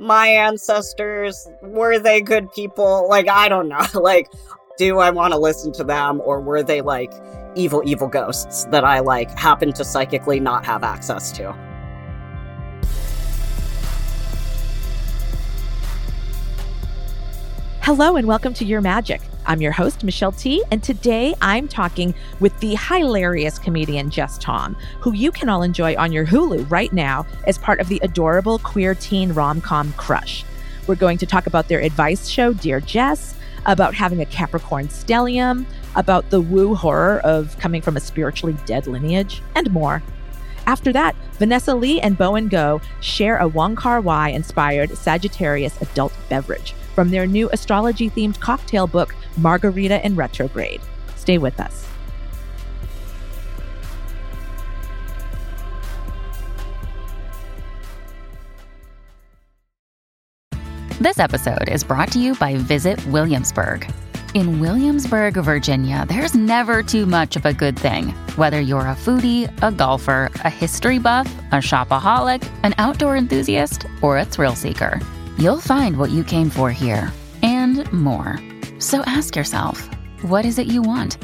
my ancestors were they good people? Like I don't know. Like do I want to listen to them or were they like evil evil ghosts that I like happen to psychically not have access to? Hello and welcome to Your Magic. I'm your host, Michelle Tea, and today I'm talking with the hilarious comedian Jes Tom, who you can all enjoy on your Hulu right now as part of the adorable queer teen rom com Crush. We're going to talk about their advice show, Dear Jes, about having a Capricorn stellium, about the woo horror of coming from a spiritually dead lineage, and more. After that, Vanessa Li and Bowen Goh share a Wong Kar Wai inspired Sagittarius adult beverage from their new astrology themed cocktail book, Margarita in Retrograde. Stay with us. This episode is brought to you by Visit Williamsburg. In Williamsburg, Virginia, there's never too much of a good thing. Whether you're a foodie, a golfer, a history buff, a shopaholic, an outdoor enthusiast, or a thrill seeker, you'll find what you came for here and more. So ask yourself, what is it you want?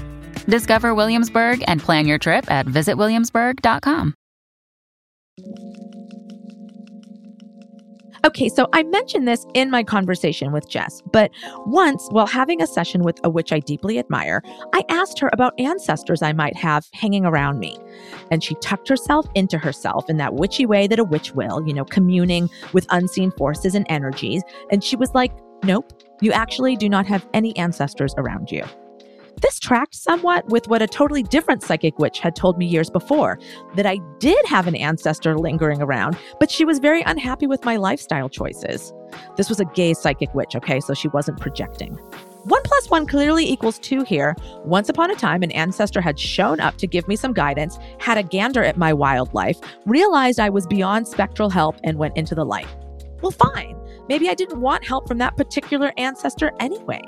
Discover Williamsburg and plan your trip at visitwilliamsburg.com. Okay, so I mentioned this in my conversation with Jes, but once while having a session with a witch I deeply admire, I asked her about ancestors I might have hanging around me. And she tucked herself into herself in that witchy way that a witch will, you know, communing with unseen forces and energies. And she was like, Nope, you actually do not have any ancestors around you. This tracked somewhat with what a totally different psychic witch had told me years before that I did have an ancestor lingering around, but she was very unhappy with my lifestyle choices. This was a gay psychic witch, okay, so she wasn't projecting. One plus one clearly equals two here. Once upon a time, an ancestor had shown up to give me some guidance, had a gander at my wildlife, realized I was beyond spectral help, and went into the light. Well, fine. Maybe I didn't want help from that particular ancestor anyway.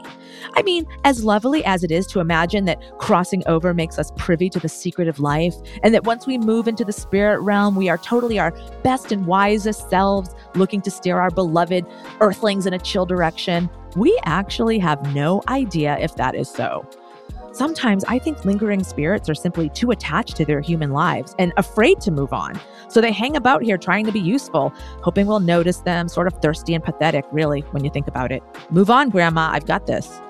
I mean, as lovely as it is to imagine that crossing over makes us privy to the secret of life, and that once we move into the spirit realm, we are totally our best and wisest selves, looking to steer our beloved earthlings in a chill direction, we actually have no idea if that is so. Sometimes I think lingering spirits are simply too attached to their human lives and afraid to move on. So they hang about here trying to be useful, hoping we'll notice them, sort of thirsty and pathetic, really, when you think about it. Move on, Grandma, I've got this.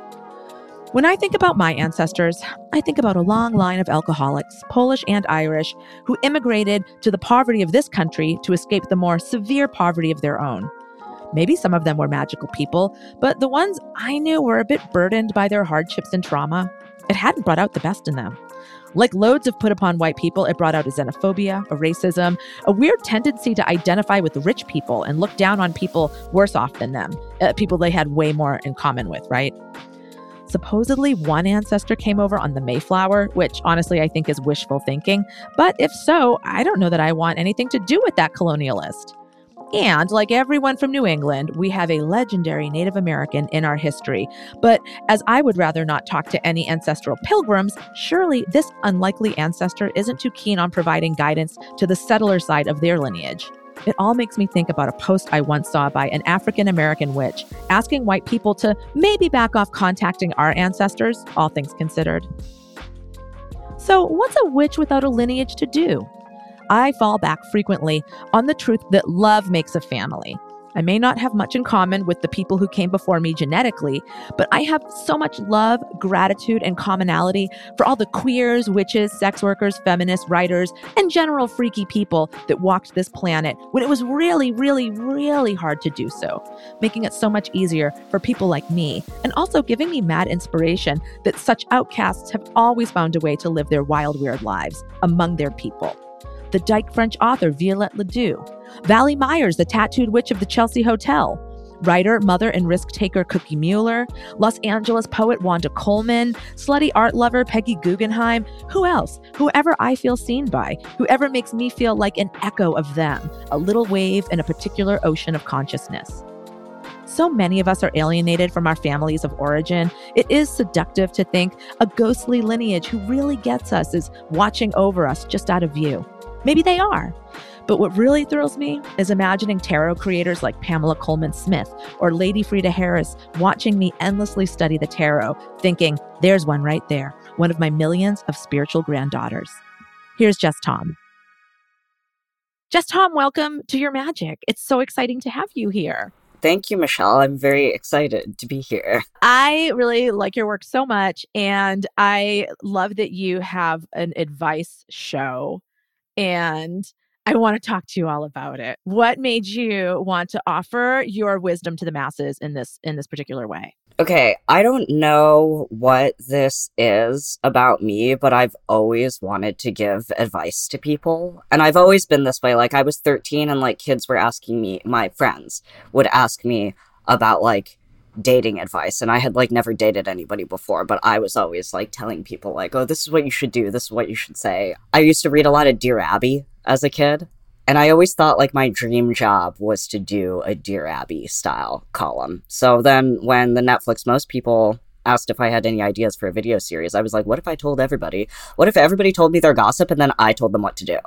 When I think about my ancestors, I think about a long line of alcoholics, Polish and Irish, who immigrated to the poverty of this country to escape the more severe poverty of their own. Maybe some of them were magical people, but the ones I knew were a bit burdened by their hardships and trauma. It hadn't brought out the best in them. Like loads of put upon white people, it brought out a xenophobia, a racism, a weird tendency to identify with rich people and look down on people worse off than them, uh, people they had way more in common with, right? Supposedly, one ancestor came over on the Mayflower, which honestly I think is wishful thinking. But if so, I don't know that I want anything to do with that colonialist. And like everyone from New England, we have a legendary Native American in our history. But as I would rather not talk to any ancestral pilgrims, surely this unlikely ancestor isn't too keen on providing guidance to the settler side of their lineage. It all makes me think about a post I once saw by an African American witch asking white people to maybe back off contacting our ancestors, all things considered. So, what's a witch without a lineage to do? I fall back frequently on the truth that love makes a family. I may not have much in common with the people who came before me genetically, but I have so much love, gratitude, and commonality for all the queers, witches, sex workers, feminists, writers, and general freaky people that walked this planet when it was really, really, really hard to do so, making it so much easier for people like me, and also giving me mad inspiration that such outcasts have always found a way to live their wild, weird lives among their people the dyke French author Violette Leduc, Vali Myers, the tattooed witch of the Chelsea Hotel, writer, mother, and risk taker Cookie Mueller, Los Angeles poet Wanda Coleman, slutty art lover Peggy Guggenheim, who else? Whoever I feel seen by, whoever makes me feel like an echo of them, a little wave in a particular ocean of consciousness. So many of us are alienated from our families of origin. It is seductive to think a ghostly lineage who really gets us is watching over us just out of view. Maybe they are. But what really thrills me is imagining tarot creators like Pamela Colman Smith or Lady Frieda Harris watching me endlessly study the tarot, thinking, there's one right there, one of my millions of spiritual granddaughters. Here's Jes Tom. Jes Tom, welcome to your magic. It's so exciting to have you here. Thank you, Michelle. I'm very excited to be here. I really like your work so much. And I love that you have an advice show. And I want to talk to you all about it. What made you want to offer your wisdom to the masses in this in this particular way? Okay, I don't know what this is about me, but I've always wanted to give advice to people. And I've always been this way. Like, I was 13 and, like, kids were asking me, my friends would ask me about, like, dating advice. And I had, like, never dated anybody before, but I was always, like, telling people, like, oh, this is what you should do. This is what you should say. I used to read a lot of Dear Abby as a kid. And I always thought like my dream job was to do a Dear Abby style column. So then when the Netflix most people asked if I had any ideas for a video series, I was like, what if I told everybody? What if everybody told me their gossip and then I told them what to do?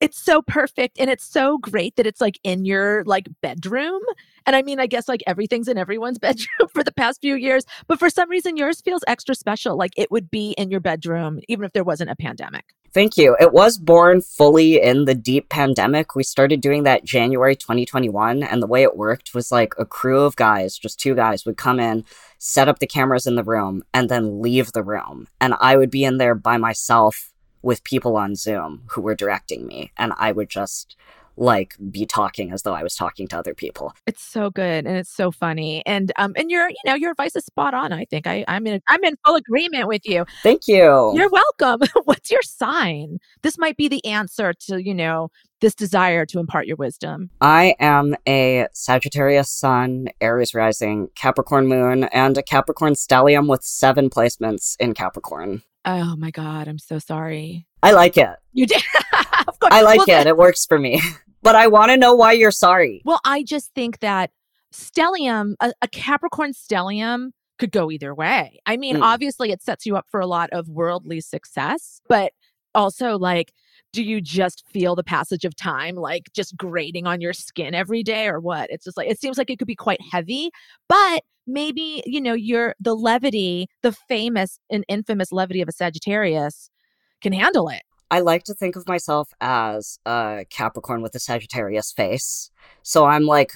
It's so perfect and it's so great that it's like in your like bedroom. And I mean, I guess like everything's in everyone's bedroom for the past few years, but for some reason yours feels extra special like it would be in your bedroom even if there wasn't a pandemic. Thank you. It was born fully in the deep pandemic. We started doing that January 2021. And the way it worked was like a crew of guys, just two guys, would come in, set up the cameras in the room, and then leave the room. And I would be in there by myself with people on Zoom who were directing me. And I would just like be talking as though I was talking to other people. It's so good and it's so funny. And um and your you know your advice is spot on. I think I I'm in I'm in full agreement with you. Thank you. You're welcome. What's your sign? This might be the answer to you know this desire to impart your wisdom. I am a Sagittarius Sun, Aries Rising, Capricorn Moon, and a Capricorn Stellium with seven placements in Capricorn. Oh my God, I'm so sorry. I like it. You did. I like well, it. It works for me. but I want to know why you're sorry. Well, I just think that stellium, a, a Capricorn stellium, could go either way. I mean, mm. obviously, it sets you up for a lot of worldly success, but also like do you just feel the passage of time like just grating on your skin every day or what it's just like it seems like it could be quite heavy but maybe you know you're the levity the famous and infamous levity of a sagittarius can handle it I like to think of myself as a Capricorn with a Sagittarius face. So I'm like,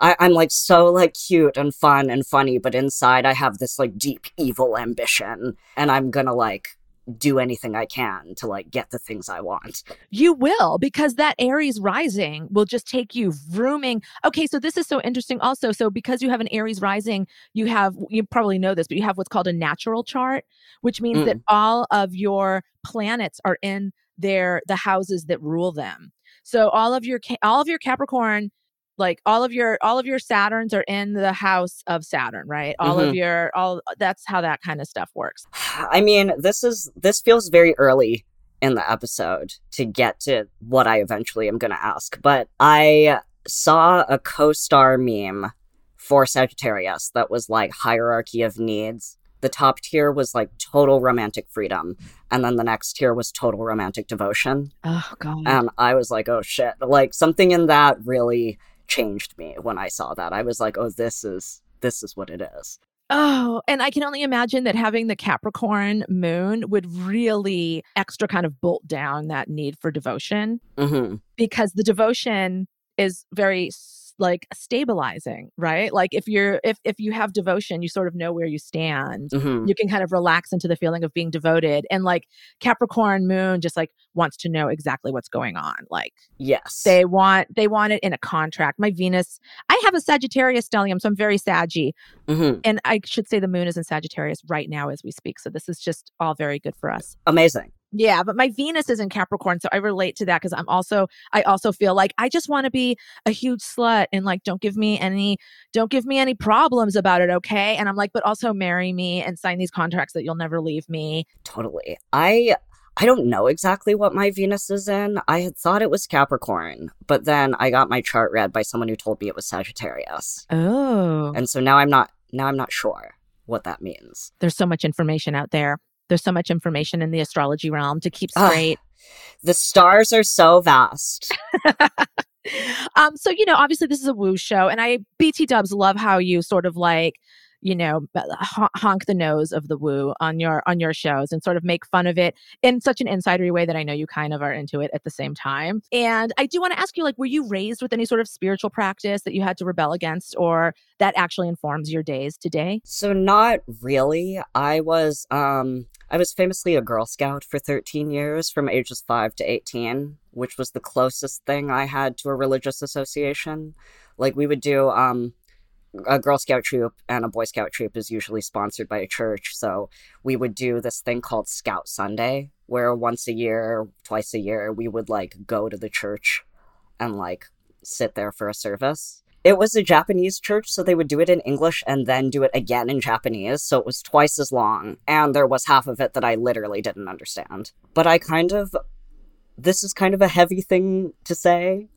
I, am like so like cute and fun and funny, but inside I have this like deep evil ambition, and I'm gonna like do anything I can to like get the things I want. You will, because that Aries rising will just take you rooming. Okay, so this is so interesting also. So because you have an Aries rising, you have you probably know this, but you have what's called a natural chart, which means mm. that all of your planets are in their the houses that rule them. So all of your all of your Capricorn like all of your all of your saturns are in the house of saturn right? All mm-hmm. of your all that's how that kind of stuff works. I mean this is this feels very early in the episode to get to what i eventually am going to ask but i saw a co-star meme for sagittarius that was like hierarchy of needs. The top tier was like total romantic freedom and then the next tier was total romantic devotion. Oh god. And i was like oh shit. Like something in that really changed me when I saw that. I was like, oh, this is this is what it is. Oh, and I can only imagine that having the Capricorn moon would really extra kind of bolt down that need for devotion mm-hmm. because the devotion is very like stabilizing right? Like if you're if if you have devotion you sort of know where you stand. Mm-hmm. you can kind of relax into the feeling of being devoted and like capricorn moon just like wants to know exactly what's going on like yes. they want they want it in a contract. My venus i have a sagittarius stellium so i'm very saggy mm-hmm. and i should say the moon is in sagittarius right now as we speak so this is just all very good for us. Amazing yeah, but my Venus is in Capricorn, so I relate to that because I'm also I also feel like I just want to be a huge slut and like don't give me any don't give me any problems about it, okay? And I'm like, but also marry me and sign these contracts that you'll never leave me. Totally. I I don't know exactly what my Venus is in. I had thought it was Capricorn, but then I got my chart read by someone who told me it was Sagittarius. Oh. And so now I'm not now I'm not sure what that means. There's so much information out there. There's so much information in the astrology realm to keep straight. the stars are so vast. um, so you know, obviously this is a woo show, and I BT Dubs love how you sort of like you know honk the nose of the woo on your on your shows and sort of make fun of it in such an insidery way that I know you kind of are into it at the same time. And I do want to ask you like were you raised with any sort of spiritual practice that you had to rebel against or that actually informs your days today? So not really. I was um I was famously a Girl Scout for 13 years from ages 5 to 18, which was the closest thing I had to a religious association. Like we would do um a Girl Scout troop and a Boy Scout troop is usually sponsored by a church. So we would do this thing called Scout Sunday, where once a year, twice a year, we would like go to the church and like sit there for a service. It was a Japanese church, so they would do it in English and then do it again in Japanese. So it was twice as long. And there was half of it that I literally didn't understand. But I kind of, this is kind of a heavy thing to say,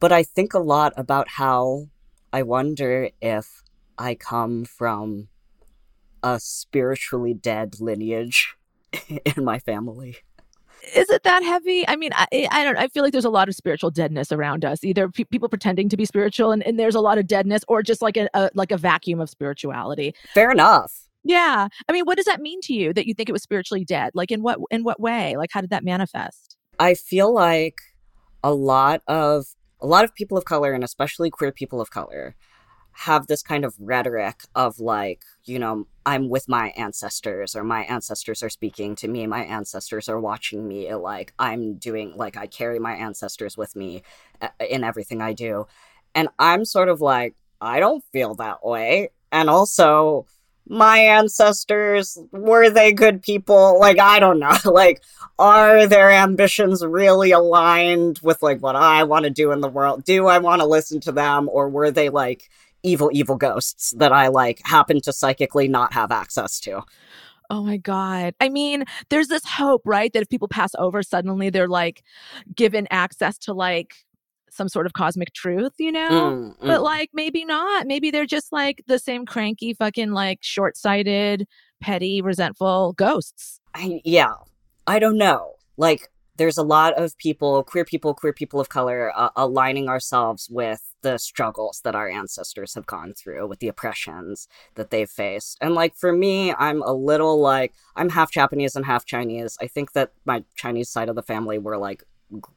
but I think a lot about how I wonder if I come from a spiritually dead lineage in my family. Is it that heavy? I mean, I, I don't. I feel like there's a lot of spiritual deadness around us. Either pe- people pretending to be spiritual, and, and there's a lot of deadness, or just like a, a like a vacuum of spirituality. Fair enough. Yeah. I mean, what does that mean to you that you think it was spiritually dead? Like in what in what way? Like how did that manifest? I feel like a lot of a lot of people of color and especially queer people of color have this kind of rhetoric of like, you know, I'm with my ancestors or my ancestors are speaking to me, my ancestors are watching me, like I'm doing like I carry my ancestors with me uh, in everything I do. And I'm sort of like I don't feel that way. And also my ancestors were they good people? Like i don't know. Like are their ambitions really aligned with like what i want to do in the world? Do i want to listen to them? Or were they like evil evil ghosts that i like happen to psychically not have access to Oh my God. I mean, there's this hope, right? That if people pass over, suddenly they're like given access to like some sort of cosmic truth, you know? Mm, mm. But like maybe not. Maybe they're just like the same cranky, fucking like short sighted, petty, resentful ghosts. I, yeah. I don't know. Like, there's a lot of people, queer people, queer people of color, uh, aligning ourselves with the struggles that our ancestors have gone through, with the oppressions that they've faced. And like for me, I'm a little like, I'm half Japanese and half Chinese. I think that my Chinese side of the family were like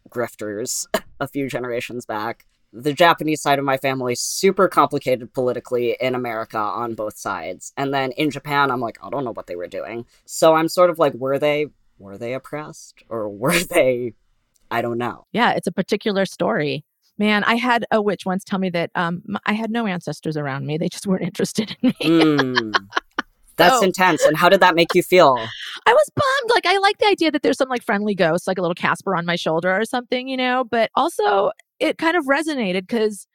grifters a few generations back. The Japanese side of my family super complicated politically in America on both sides. And then in Japan, I'm like, I don't know what they were doing. So I'm sort of like, were they were they oppressed or were they I don't know. Yeah, it's a particular story. Man, I had a witch once tell me that um, I had no ancestors around me. They just weren't interested in me. mm. That's so, intense. And how did that make you feel? I was bummed. Like I like the idea that there's some like friendly ghost, like a little Casper on my shoulder or something, you know, but also it kind of resonated because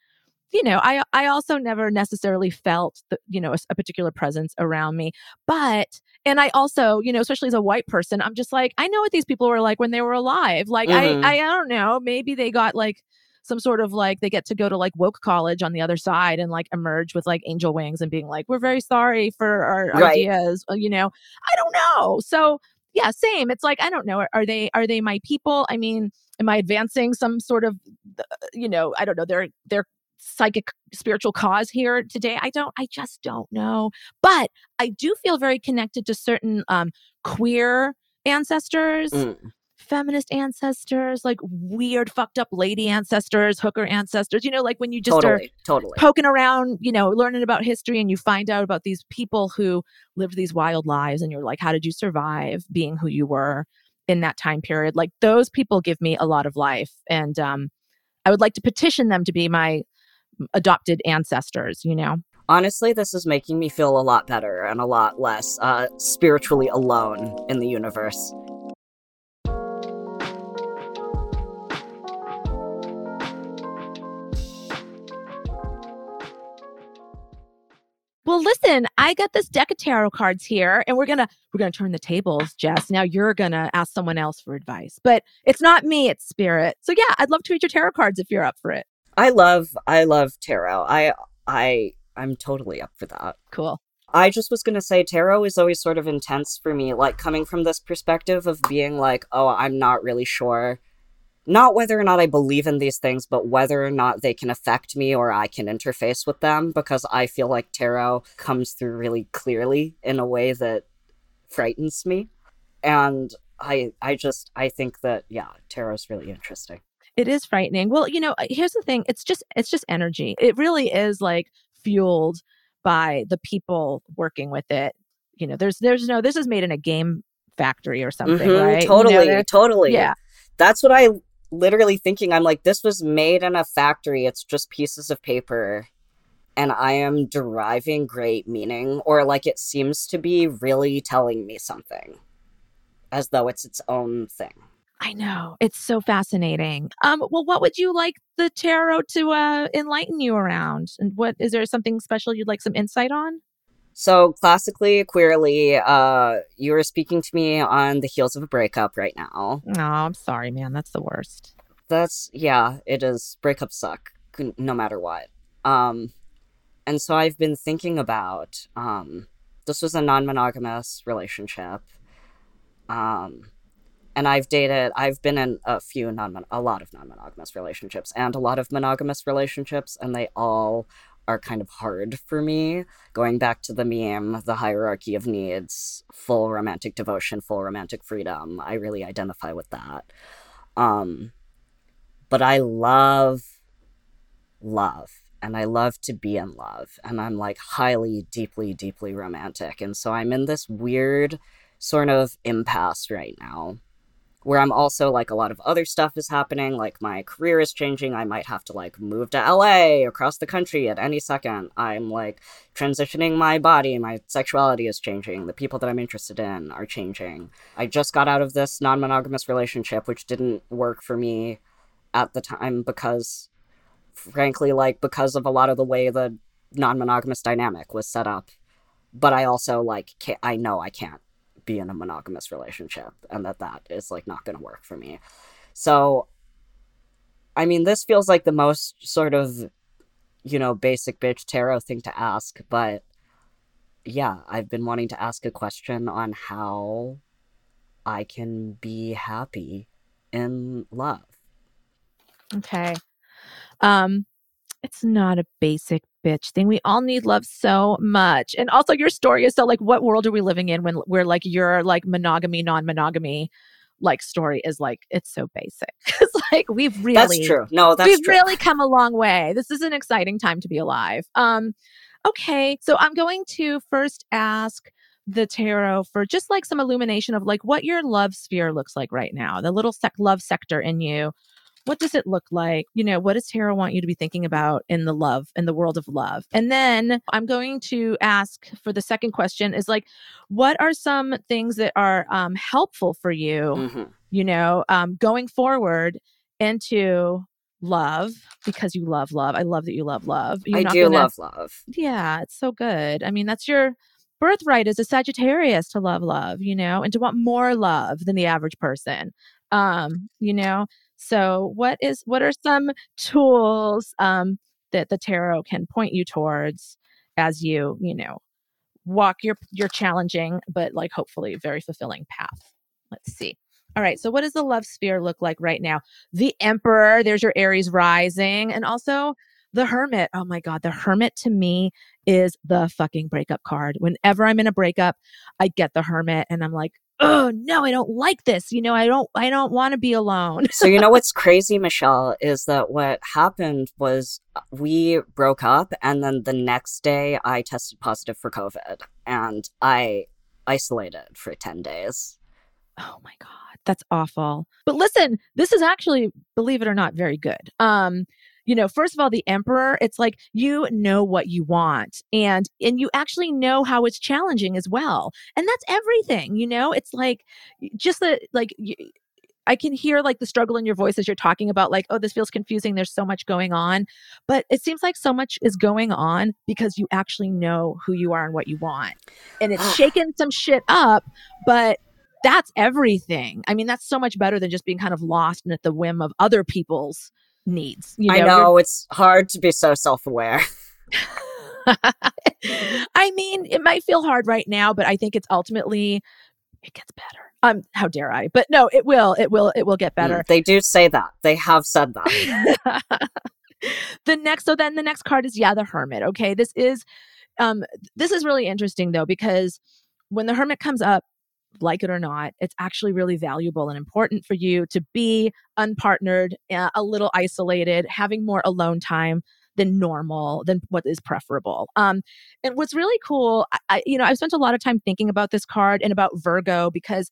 you know, I I also never necessarily felt the, you know a, a, particular presence around me, but and I also you know especially as a white person, I'm just like I know what these people were like when they were alive. Like mm-hmm. I I don't know, maybe they got like some sort of like they get to go to like woke college on the other side and like emerge with like angel wings and being like we're very sorry for our right. ideas uh, you know i don't know so yeah same it's like i don't know are they are they my people i mean am i advancing some sort of uh, you know i don't know their their psychic spiritual cause here today i don't i just don't know but i do feel very connected to certain um queer ancestors mm feminist ancestors, like weird, fucked up lady ancestors, hooker ancestors, you know, like when you just totally, are totally. poking around, you know, learning about history and you find out about these people who lived these wild lives and you're like, how did you survive being who you were in that time period? Like those people give me a lot of life. And um, I would like to petition them to be my adopted ancestors, you know? honestly, this is making me feel a lot better and a lot less uh, spiritually alone in the universe. Well, listen, I got this deck of tarot cards here, and we're gonna we're gonna turn the tables, Jes. Now you're gonna ask someone else for advice, but it's not me; it's spirit. So yeah, I'd love to read your tarot cards if you're up for it. I love I love tarot. I I I'm totally up for that. Cool. I just was going to say tarot is always sort of intense for me, like coming from this perspective of being like, oh, I'm not really sure. Not whether or not I believe in these things, but whether or not they can affect me or I can interface with them, because I feel like tarot comes through really clearly in a way that frightens me. And I I just I think that yeah, tarot is really interesting. It is frightening. Well, you know, here's the thing. It's just it's just energy. It really is like fueled by the people working with it. You know, there's there's no this is made in a game factory or something, mm-hmm, right? Totally, you know, totally. Yeah. That's what I literally thinking. I'm like, this was made in a factory. It's just pieces of paper. And I am deriving great meaning, or like it seems to be really telling me something as though it's its own thing. I know. It's so fascinating. Um, well, what would you like the tarot to uh, enlighten you around? And what is there something special you'd like some insight on? So classically, queerly, uh, you are speaking to me on the heels of a breakup right now. No, oh, I'm sorry, man. That's the worst. That's yeah, it is. Breakups suck, no matter what. Um, and so I've been thinking about um, this was a non-monogamous relationship. Um, and I've dated, I've been in a few non, a lot of non-monogamous relationships and a lot of monogamous relationships, and they all are kind of hard for me. Going back to the meme, the hierarchy of needs, full romantic devotion, full romantic freedom. I really identify with that. Um, but I love love and I love to be in love and I'm like highly deeply deeply romantic and so I'm in this weird sort of impasse right now where I'm also like a lot of other stuff is happening, like my career is changing. I might have to like move to LA across the country at any second. I'm like transitioning my body, my sexuality is changing. The people that I'm interested in are changing. I just got out of this non monogamous relationship, which didn't work for me at the time because, frankly, like because of a lot of the way the non monogamous dynamic was set up. But I also like, can't, I know I can't be in a monogamous relationship and that that is like not going to work for me. So I mean, this feels like the most sort of you know, basic bitch tarot thing to ask, but yeah, I've been wanting to ask a question on how I can be happy in love. Okay. Um it's not a basic bitch thing. We all need love so much. And also your story is so like what world are we living in when we're like your like monogamy, non-monogamy like story is like it's so basic. it's like we've really That's true. No, that's we've true. really come a long way. This is an exciting time to be alive. Um okay, so I'm going to first ask the tarot for just like some illumination of like what your love sphere looks like right now, the little sec- love sector in you what does it look like? You know, what does tarot want you to be thinking about in the love, in the world of love? And then I'm going to ask for the second question is like, what are some things that are um, helpful for you, mm-hmm. you know, um, going forward into love because you love love. I love that you love love. You're I do gonna, love love. Yeah, it's so good. I mean, that's your birthright as a Sagittarius to love love, you know, and to want more love than the average person. Um, you know, so, what is what are some tools um, that the tarot can point you towards as you, you know, walk your your challenging but like hopefully very fulfilling path? Let's see. All right. So, what does the love sphere look like right now? The Emperor. There's your Aries rising, and also the Hermit. Oh my God, the Hermit to me is the fucking breakup card. Whenever I'm in a breakup, I get the Hermit, and I'm like, oh no i don't like this you know i don't i don't want to be alone. So you know what's crazy michelle is that what happened was uh, we broke up and then the next day i tested positive for covid and i isolated for 10 days. Oh my god that's awful. But listen this is actually believe it or not very good. Um you know first of all the emperor it's like you know what you want and and you actually know how it's challenging as well and that's everything you know it's like just the like you, I can hear like the struggle in your voice as you're talking about like, oh, this feels confusing. There's so much going on. But it seems like so much is going on because you actually know who you are and what you want. And it's ah. shaking some shit up, but that's everything. I mean, that's so much better than just being kind of lost and at the whim of other people's needs. You know, I know it's hard to be so self aware. I mean, it might feel hard right now, but I think it's ultimately it gets better. Um, how dare I? But no, it will. It will. It will get better. Mm, they do say that. They have said that. the next, so then the next card is yeah, the Hermit. Okay, this is, um, this is really interesting though because when the Hermit comes up, like it or not, it's actually really valuable and important for you to be unpartnered, uh, a little isolated, having more alone time than normal, than what is preferable. Um, and what's really cool, I, you know, I've spent a lot of time thinking about this card and about Virgo because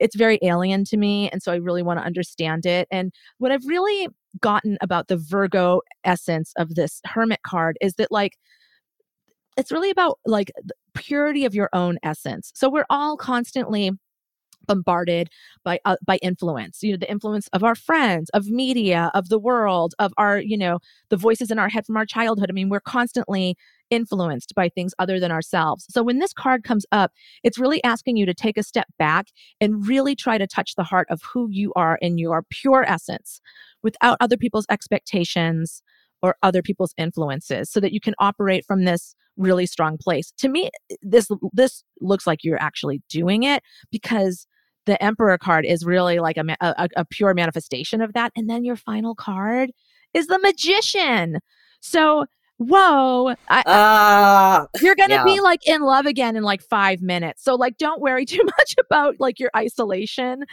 it's very alien to me. And so I really want to understand it. And what I've really gotten about the Virgo essence of this Hermit card is that, like, it's really about like purity of your own essence. So we're all constantly bombarded by uh, by influence you know the influence of our friends of media of the world of our you know the voices in our head from our childhood i mean we're constantly influenced by things other than ourselves so when this card comes up it's really asking you to take a step back and really try to touch the heart of who you are in your pure essence without other people's expectations or other people's influences so that you can operate from this really strong place. To me this this looks like you're actually doing it because the emperor card is really like a, a, a pure manifestation of that and then your final card is the magician. So whoa I, uh, you're gonna yeah. be like in love again in like five minutes. So like don't worry too much about like your isolation.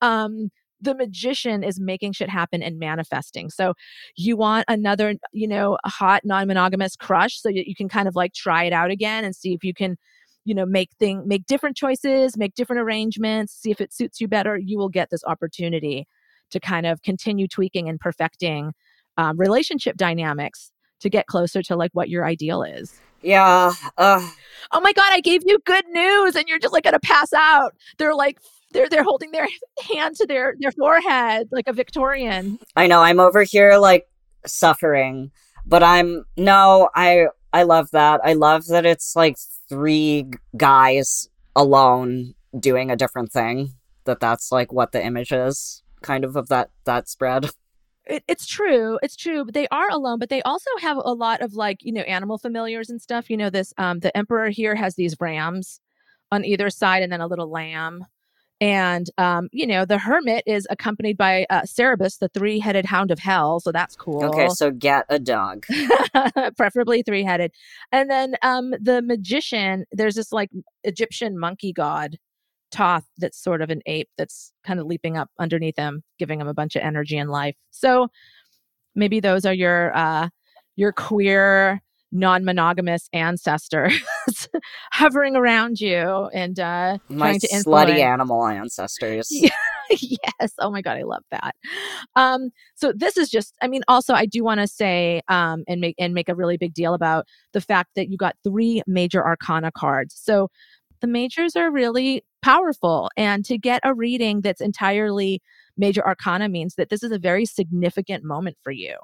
Um the magician is making shit happen and manifesting. So you want another, you know, hot non-monogamous crush so that you can kind of like try it out again and see if you can you know make thing make different choices make different arrangements see if it suits you better. You will get this opportunity to kind of continue tweaking and perfecting um, relationship dynamics to get closer to like what your ideal is. Yeah uh... oh my god i gave you good news and you're just like gonna pass out. They're like they're they're holding their hand to their their forehead like a victorian. I know i'm over here like suffering but i'm no i i love that. I love that it's like three guys alone doing a different thing that that's like what the image is kind of of that that spread. It, it's true it's true but they are alone but they also have a lot of like you know animal familiars and stuff. You know this um the emperor here has these rams on either side and then a little lamb and um, you know the hermit is accompanied by uh, Cerberus, the three-headed hound of hell. So that's cool. Okay, so get a dog, preferably three-headed. And then um, the magician, there's this like Egyptian monkey god Thoth that's sort of an ape that's kind of leaping up underneath him, giving him a bunch of energy and life. So maybe those are your uh, your queer non-monogamous ancestors hovering around you and uh my trying to influence. slutty animal ancestors. Yes oh my god i love that. Um so this is just i mean also i do want to say um and make and make a really big deal about the fact that you got three major arcana cards. So the majors are really powerful and to get a reading that's entirely major arcana means that this is a very significant moment for you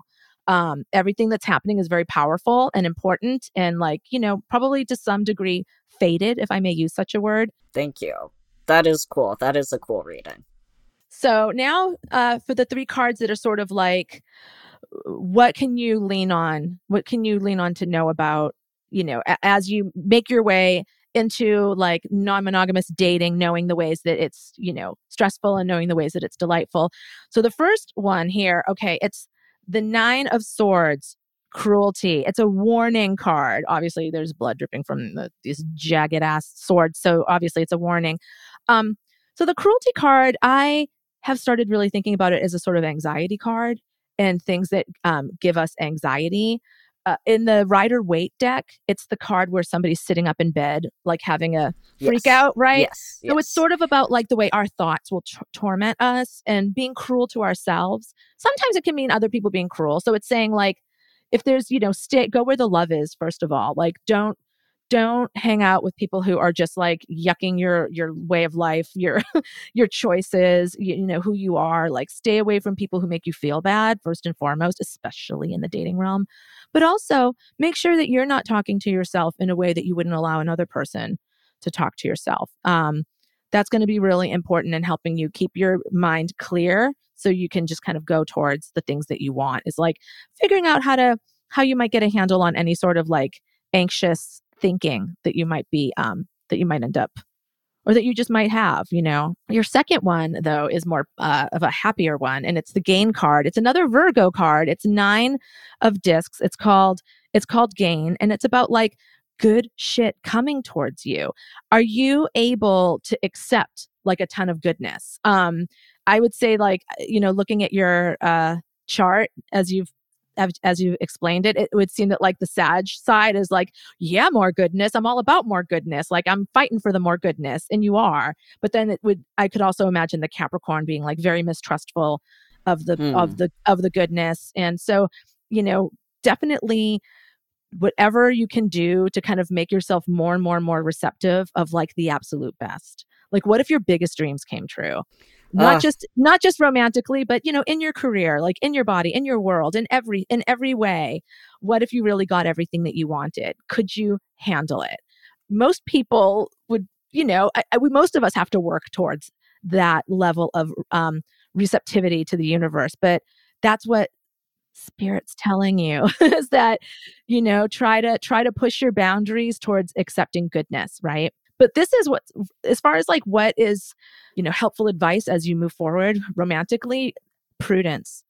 um, everything that's happening is very powerful and important and like you know probably to some degree fated if i may use such a word. Thank you. That is cool. That is a cool reading. So now uh, for the three cards that are sort of like what can you lean on? What can you lean on to know about you know a- as you make your way into like non-monogamous dating knowing the ways that it's you know stressful and knowing the ways that it's delightful? So the first one here okay it's the Nine of Swords, cruelty. It's a warning card. Obviously, there's blood dripping from the, these jagged ass swords. So obviously, it's a warning. Um, so the cruelty card, I have started really thinking about it as a sort of anxiety card and things that um, give us anxiety. Uh, in the Rider Waite deck, it's the card where somebody's sitting up in bed, like having a freak yes. out, right? Yes, yes. So it's sort of about like the way our thoughts will t- torment us and being cruel to ourselves. Sometimes it can mean other people being cruel. So it's saying like, if there's, you know, stay, go where the love is, first of all. Like, don't don't hang out with people who are just like yucking your your way of life your your choices you, you, know who you are like stay away from people who make you feel bad first and foremost especially in the dating realm but also make sure that you're not talking to yourself in a way that you wouldn't allow another person to talk to yourself um, that's going to be really important in helping you keep your mind clear so you can just kind of go towards the things that you want is like figuring out how to how you might get a handle on any sort of like anxious thinking that you might be um that you might end up or that you just might have, you know. Your second one, though, is more uh, of a happier one, and it's the gain card. It's another Virgo card. It's nine of discs. It's called it's called gain, and it's about like good shit coming towards you. Are you able to accept like a ton of goodness? Um, I would say like you know, looking at your uh chart as you've as you explained it, it would seem that like the Sag side is like, yeah, more goodness. I'm all about more goodness. Like I'm fighting for the more goodness, and you are. But then it would, I could also imagine the Capricorn being like very mistrustful of the mm. of the of the goodness, and so you know, definitely whatever you can do to kind of make yourself more and more and more receptive of like the absolute best. Like, what if your biggest dreams came true? Not uh, just not just romantically but you know in your career like in your body in your world in every in every way what if you really got everything that you wanted? Could you handle it? Most people would you know I, I, we, most of us have to work towards that level of um, receptivity to the universe but that's what spirit's telling you is that you know try to try to push your boundaries towards accepting goodness right but this is what, as far as like what is, you know, helpful advice as you move forward romantically, prudence.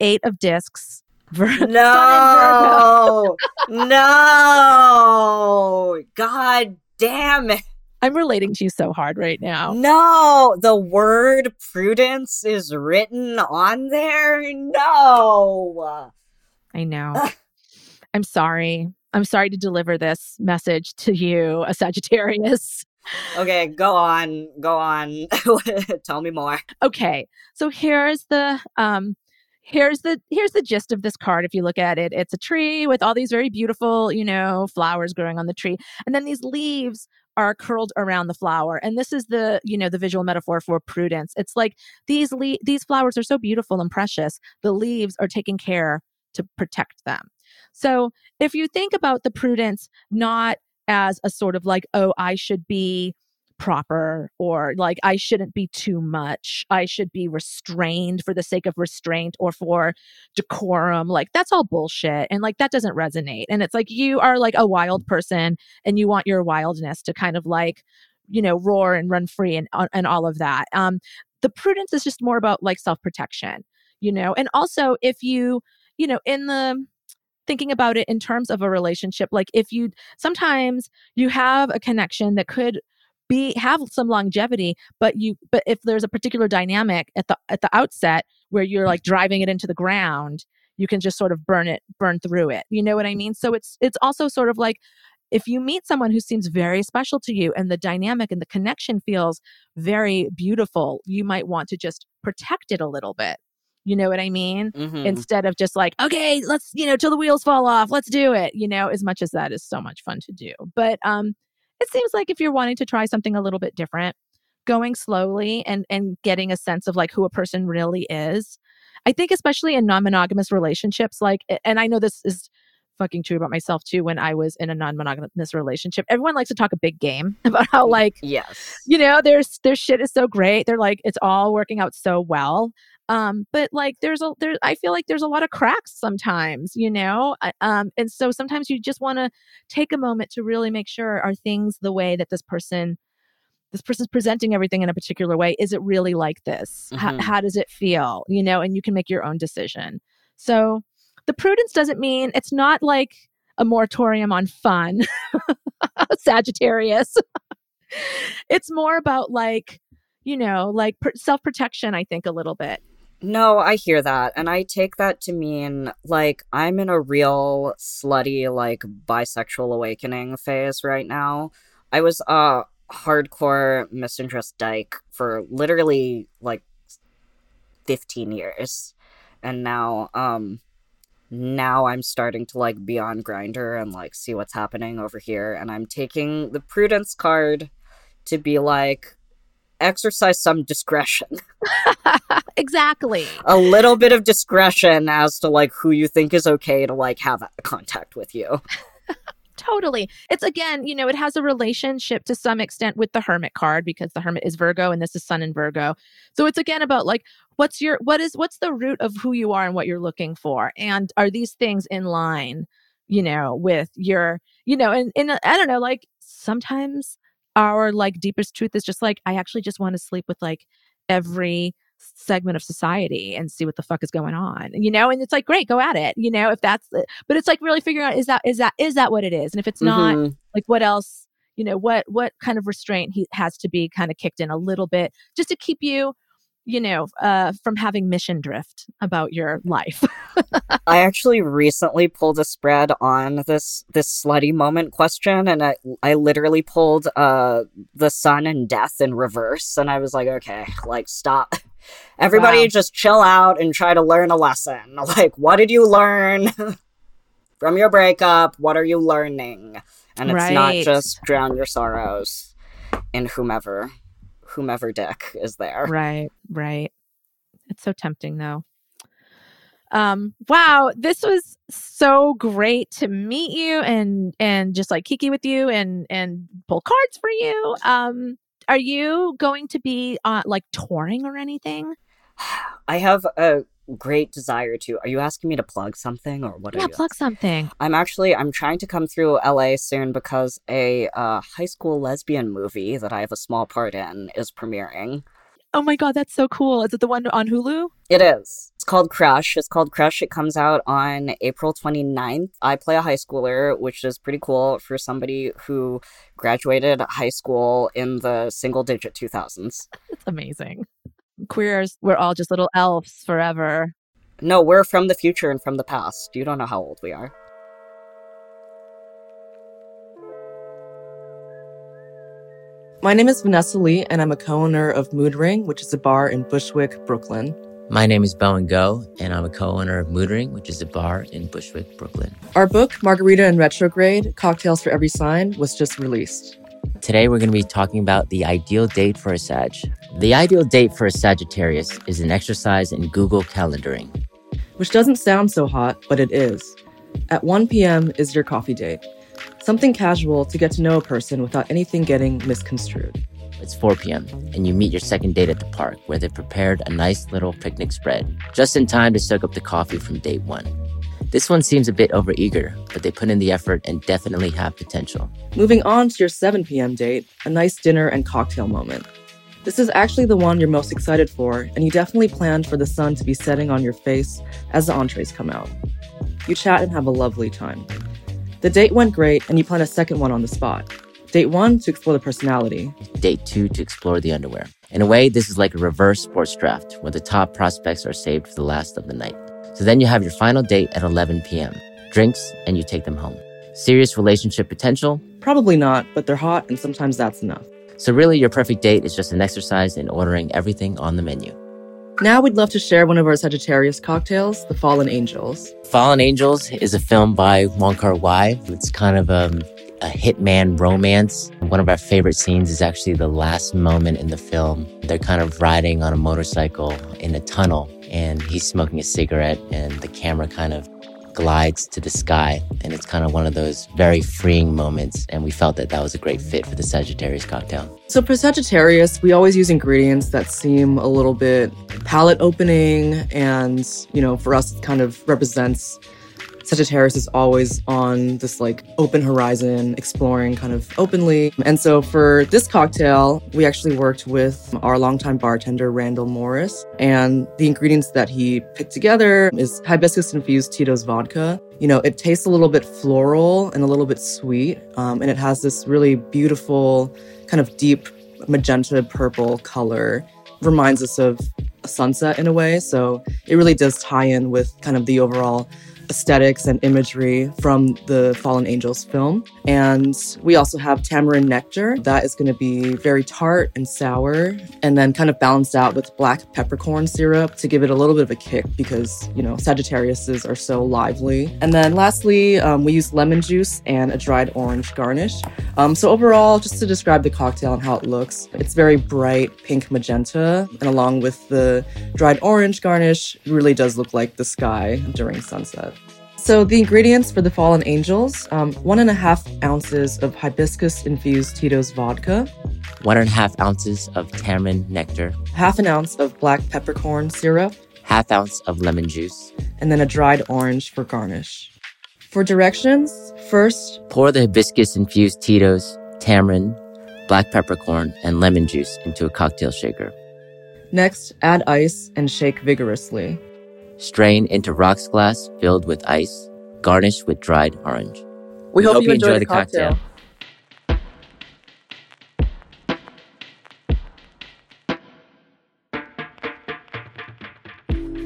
Eight of discs. no, no, God damn it. I'm relating to you so hard right now. No, the word prudence is written on there. No. I know. I'm sorry. I'm sorry to deliver this message to you, a Sagittarius. Okay, go on, go on. Tell me more. Okay. So here's the um here's the here's the gist of this card if you look at it. It's a tree with all these very beautiful, you know, flowers growing on the tree. And then these leaves are curled around the flower and this is the you know the visual metaphor for prudence it's like these le- these flowers are so beautiful and precious the leaves are taking care to protect them so if you think about the prudence not as a sort of like, oh, I should be proper or like I shouldn't be too much. I should be restrained for the sake of restraint or for decorum. Like that's all bullshit. And like that doesn't resonate. And it's like you are like a wild person and you want your wildness to kind of like, you know, roar and run free and uh, and all of that. Um the prudence is just more about like self-protection, you know. And also if you, you know, in the thinking about it in terms of a relationship like if you sometimes you have a connection that could be have some longevity but you but if there's a particular dynamic at the at the outset where you're mm. like driving it into the ground you can just sort of burn it burn through it you know what i mean? So it's it's also sort of like if you meet someone who seems very special to you and the dynamic and the connection feels very beautiful you might want to just protect it a little bit you know what I mean? Mm-hmm. Instead of just like, okay, let's, you know, till the wheels fall off, let's do it, you know, as much as that is so much fun to do. But um it seems like if you're wanting to try something a little bit different, going slowly and and getting a sense of like who a person really is. I think especially in non-monogamous relationships like and I know this is fucking true about myself too when I was in a non-monogamous relationship. Everyone likes to talk a big game about how like yes. You know, there's their shit is so great. They're like it's all working out so well. Um, but like there's a there I feel like there's a lot of cracks sometimes, you know? Um, and so sometimes you just want to take a moment to really make sure are things the way that this person this person's presenting everything in a particular way? Is it really like this? Mm-hmm. how does it feel? You know and you can make your own decision. So the prudence doesn't mean it's not like a moratorium on fun sagittarius. It's more about like you know like pr- self-protection i think a little bit no, I hear that. And I take that to mean like I'm in a real slutty, like bisexual awakening phase right now. I was a hardcore misandrist dyke for literally like 15 years. And now, um, now I'm starting to like be on Grindr and like see what's happening over here. And I'm taking the prudence card to be like, exercise some discretion. exactly. A little bit of discretion as to like who you think is okay to like have contact with you. totally. It's again, you know, it has a relationship to some extent with the hermit card because the hermit is Virgo and this is sun in Virgo. So it's again about like what's your what is what's the root of who you are and what you're looking for and are these things in line? you know, with your, you know, and, and I don't know, like sometimes our like deepest truth is just like, I actually just want to sleep with like every segment of society and see what the fuck is going on you know and it's like great go at it you know if that's it but it's like really figuring out is that is that is that what it is and if it's not Mhm. like what else you know what what kind of restraint he has to be kind of kicked in a little bit just to keep you you know uh from having mission drift about your life I actually recently pulled a spread on this this slutty moment question, and I I literally pulled uh the sun and death in reverse, and I was like, okay, like stop. Everybody Wow. just chill out and try to learn a lesson. Like, what did you learn from your breakup? What are you learning? And it's not just drown your sorrows in whomever whomever dick is there. right right. It's so tempting though. Um wow this was so great to meet you and and just like kiki with you and and pull cards for you. Um are you going to be uh like touring or anything? I have a great desire to. Are you asking me to plug something or what are yeah plug something I'm actually I'm trying to come through LA soon because a uh, high school lesbian movie that I have a small part in is premiering. oh my god that's so cool is it the one on hulu It is. It's called Crush. It's called Crush. It comes out on April 29th. I play a high schooler, which is pretty cool for somebody who graduated high school in the single digit 2000s. it's amazing queers we're all just little elves forever No, we're from the future and from the past. You don't know how old we are. My name is Vanessa Li, and I'm a co owner of Mood Ring, which is a bar in Bushwick, Brooklyn. My name is Bowen Goh, and I'm a co-owner of Mood Ring, which is a bar in Bushwick, Brooklyn. Our book, Margarita in Retrograde Cocktails for Every Sign, was just released. Today, we're going to be talking about the ideal date for a Sag. The ideal date for a Sagittarius is an exercise in Google calendaring. Which doesn't sound so hot, but it is. At 1 p.m. is your coffee date. Something casual to get to know a person without anything getting misconstrued. It's 4 p.m., and you meet your second date at the park, where they've prepared a nice little picnic spread, just in time to soak up the coffee from date one. This one seems a bit overeager, but they put in the effort and definitely have potential. Moving on to your 7 p.m. date, a nice dinner and cocktail moment. This is actually the one you're most excited for, and you definitely planned for the sun to be setting on your face as the entrees come out. You chat and have a lovely time. The date went great, and you plan a second one on the spot. Date one to explore the personality. Date two to explore the underwear. In a way, this is like a reverse sports draft, where the top prospects are saved for the last of the night. So then you have your final date at 11 p.m. Drinks, and you take them home. Serious relationship potential? Probably not, but they're hot, and sometimes that's enough. So really, your perfect date is just an exercise in ordering everything on the menu. Now we'd love to share one of our Sagittarius cocktails, the Fallen Angels. Fallen Angels is a film by Wong Kar Wai. It's kind of um, a hitman romance. One of our favorite scenes is actually the last moment in the film. They're kind of riding on a motorcycle in a tunnel, and he's smoking a cigarette, and the camera kind of glides to the sky. And it's kind of one of those very freeing moments. And we felt that that was a great fit for the Sagittarius cocktail. So for Sagittarius, we always use ingredients that seem a little bit palate opening, and you know, for us, it kind of represents Sagittarius is always on this like open horizon, exploring kind of openly. And so for this cocktail, we actually worked with our longtime bartender, Randall Morris. And the ingredients that he picked together is hibiscus infused Tito's vodka. You know, it tastes a little bit floral and a little bit sweet. Um, and it has this really beautiful, kind of deep magenta purple color. Reminds us of a sunset in a way. So it really does tie in with kind of the overall aesthetics and imagery from the Fallen Angels film. And we also have tamarind nectar that is going to be very tart and sour and then kind of balanced out with black peppercorn syrup to give it a little bit of a kick because, you know, Sagittariuses are so lively. And then lastly, um, we use lemon juice and a dried orange garnish. Um, so overall, just to describe the cocktail and how it looks, it's very bright pink magenta and along with the dried orange garnish, really does look like the sky during sunset. So the ingredients for the Fallen Angels: um, one and a half ounces of hibiscus-infused Tito's vodka, One and a half ounces of tamarind nectar, half an ounce of black peppercorn syrup, half ounce of lemon juice, and then a dried orange for garnish. For directions, first, Pour the hibiscus infused Tito's, tamarind, black peppercorn, and lemon juice into a cocktail shaker. next, add ice and shake vigorously. Strain into rocks glass filled with ice, garnish with dried orange. We, hope, you enjoy, the cocktail.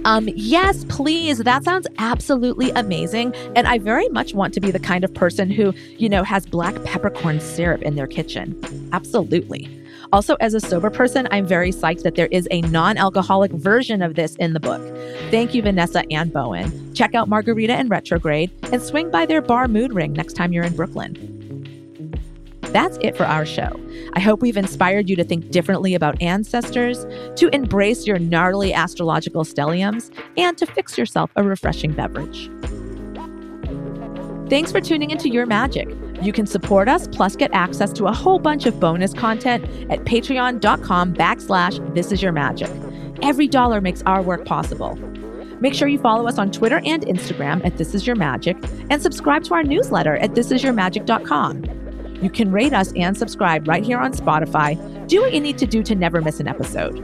Um, yes, please. That sounds absolutely amazing. And I very much want to be the kind of person who, you know, has black peppercorn syrup in their kitchen. Absolutely. Also, as a sober person, I'm very psyched that there is a non alcoholic version of this in the book. Thank you, Vanessa and Bowen. Check out Margarita and Retrograde and swing by their bar Mood Ring next time you're in Brooklyn. That's it for our show. I hope we've inspired you to think differently about ancestors, to embrace your gnarly astrological stelliums, and to fix yourself a refreshing beverage. Thanks for tuning into Your Magic. You can support us plus get access to a whole bunch of bonus content at patreon.com backslash this is your magic. Every dollar makes our work possible. Make sure you follow us on Twitter and Instagram at This Is Your Magic and subscribe to our newsletter at thisisyourmagic.com. You can rate us and subscribe right here on Spotify. Do what you need to do to never miss an episode.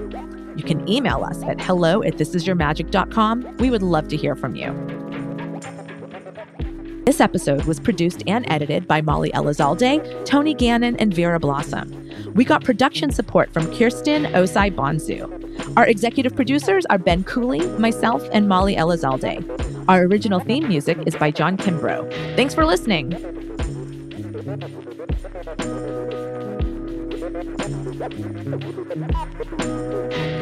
You can email us at hello at thisisyourmagic.com. We would love to hear from you. This episode was produced and edited by Molly Elizalde, Tony Gannon, and Vera Blossom. We got production support from Kirsten Osai Bonzu. Our executive producers are Ben Cooley, myself, and Molly Elizalde. Our original theme music is by John Kimbrough. Thanks for listening.